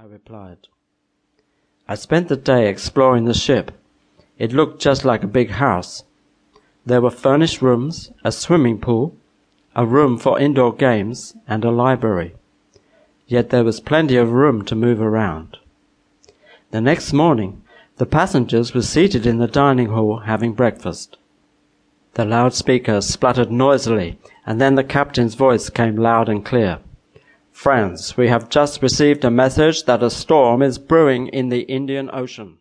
I replied. I spent the day exploring the ship. It looked just like a big house. There were furnished rooms, a swimming pool, a room for indoor games, and a library. Yet there was plenty of room to move around. The next morning, the passengers were seated in the dining hall having breakfast. The loudspeaker spluttered noisily, and then the captain's voice came loud and clear. Friends, we have just received a message that a storm is brewing in the Indian Ocean.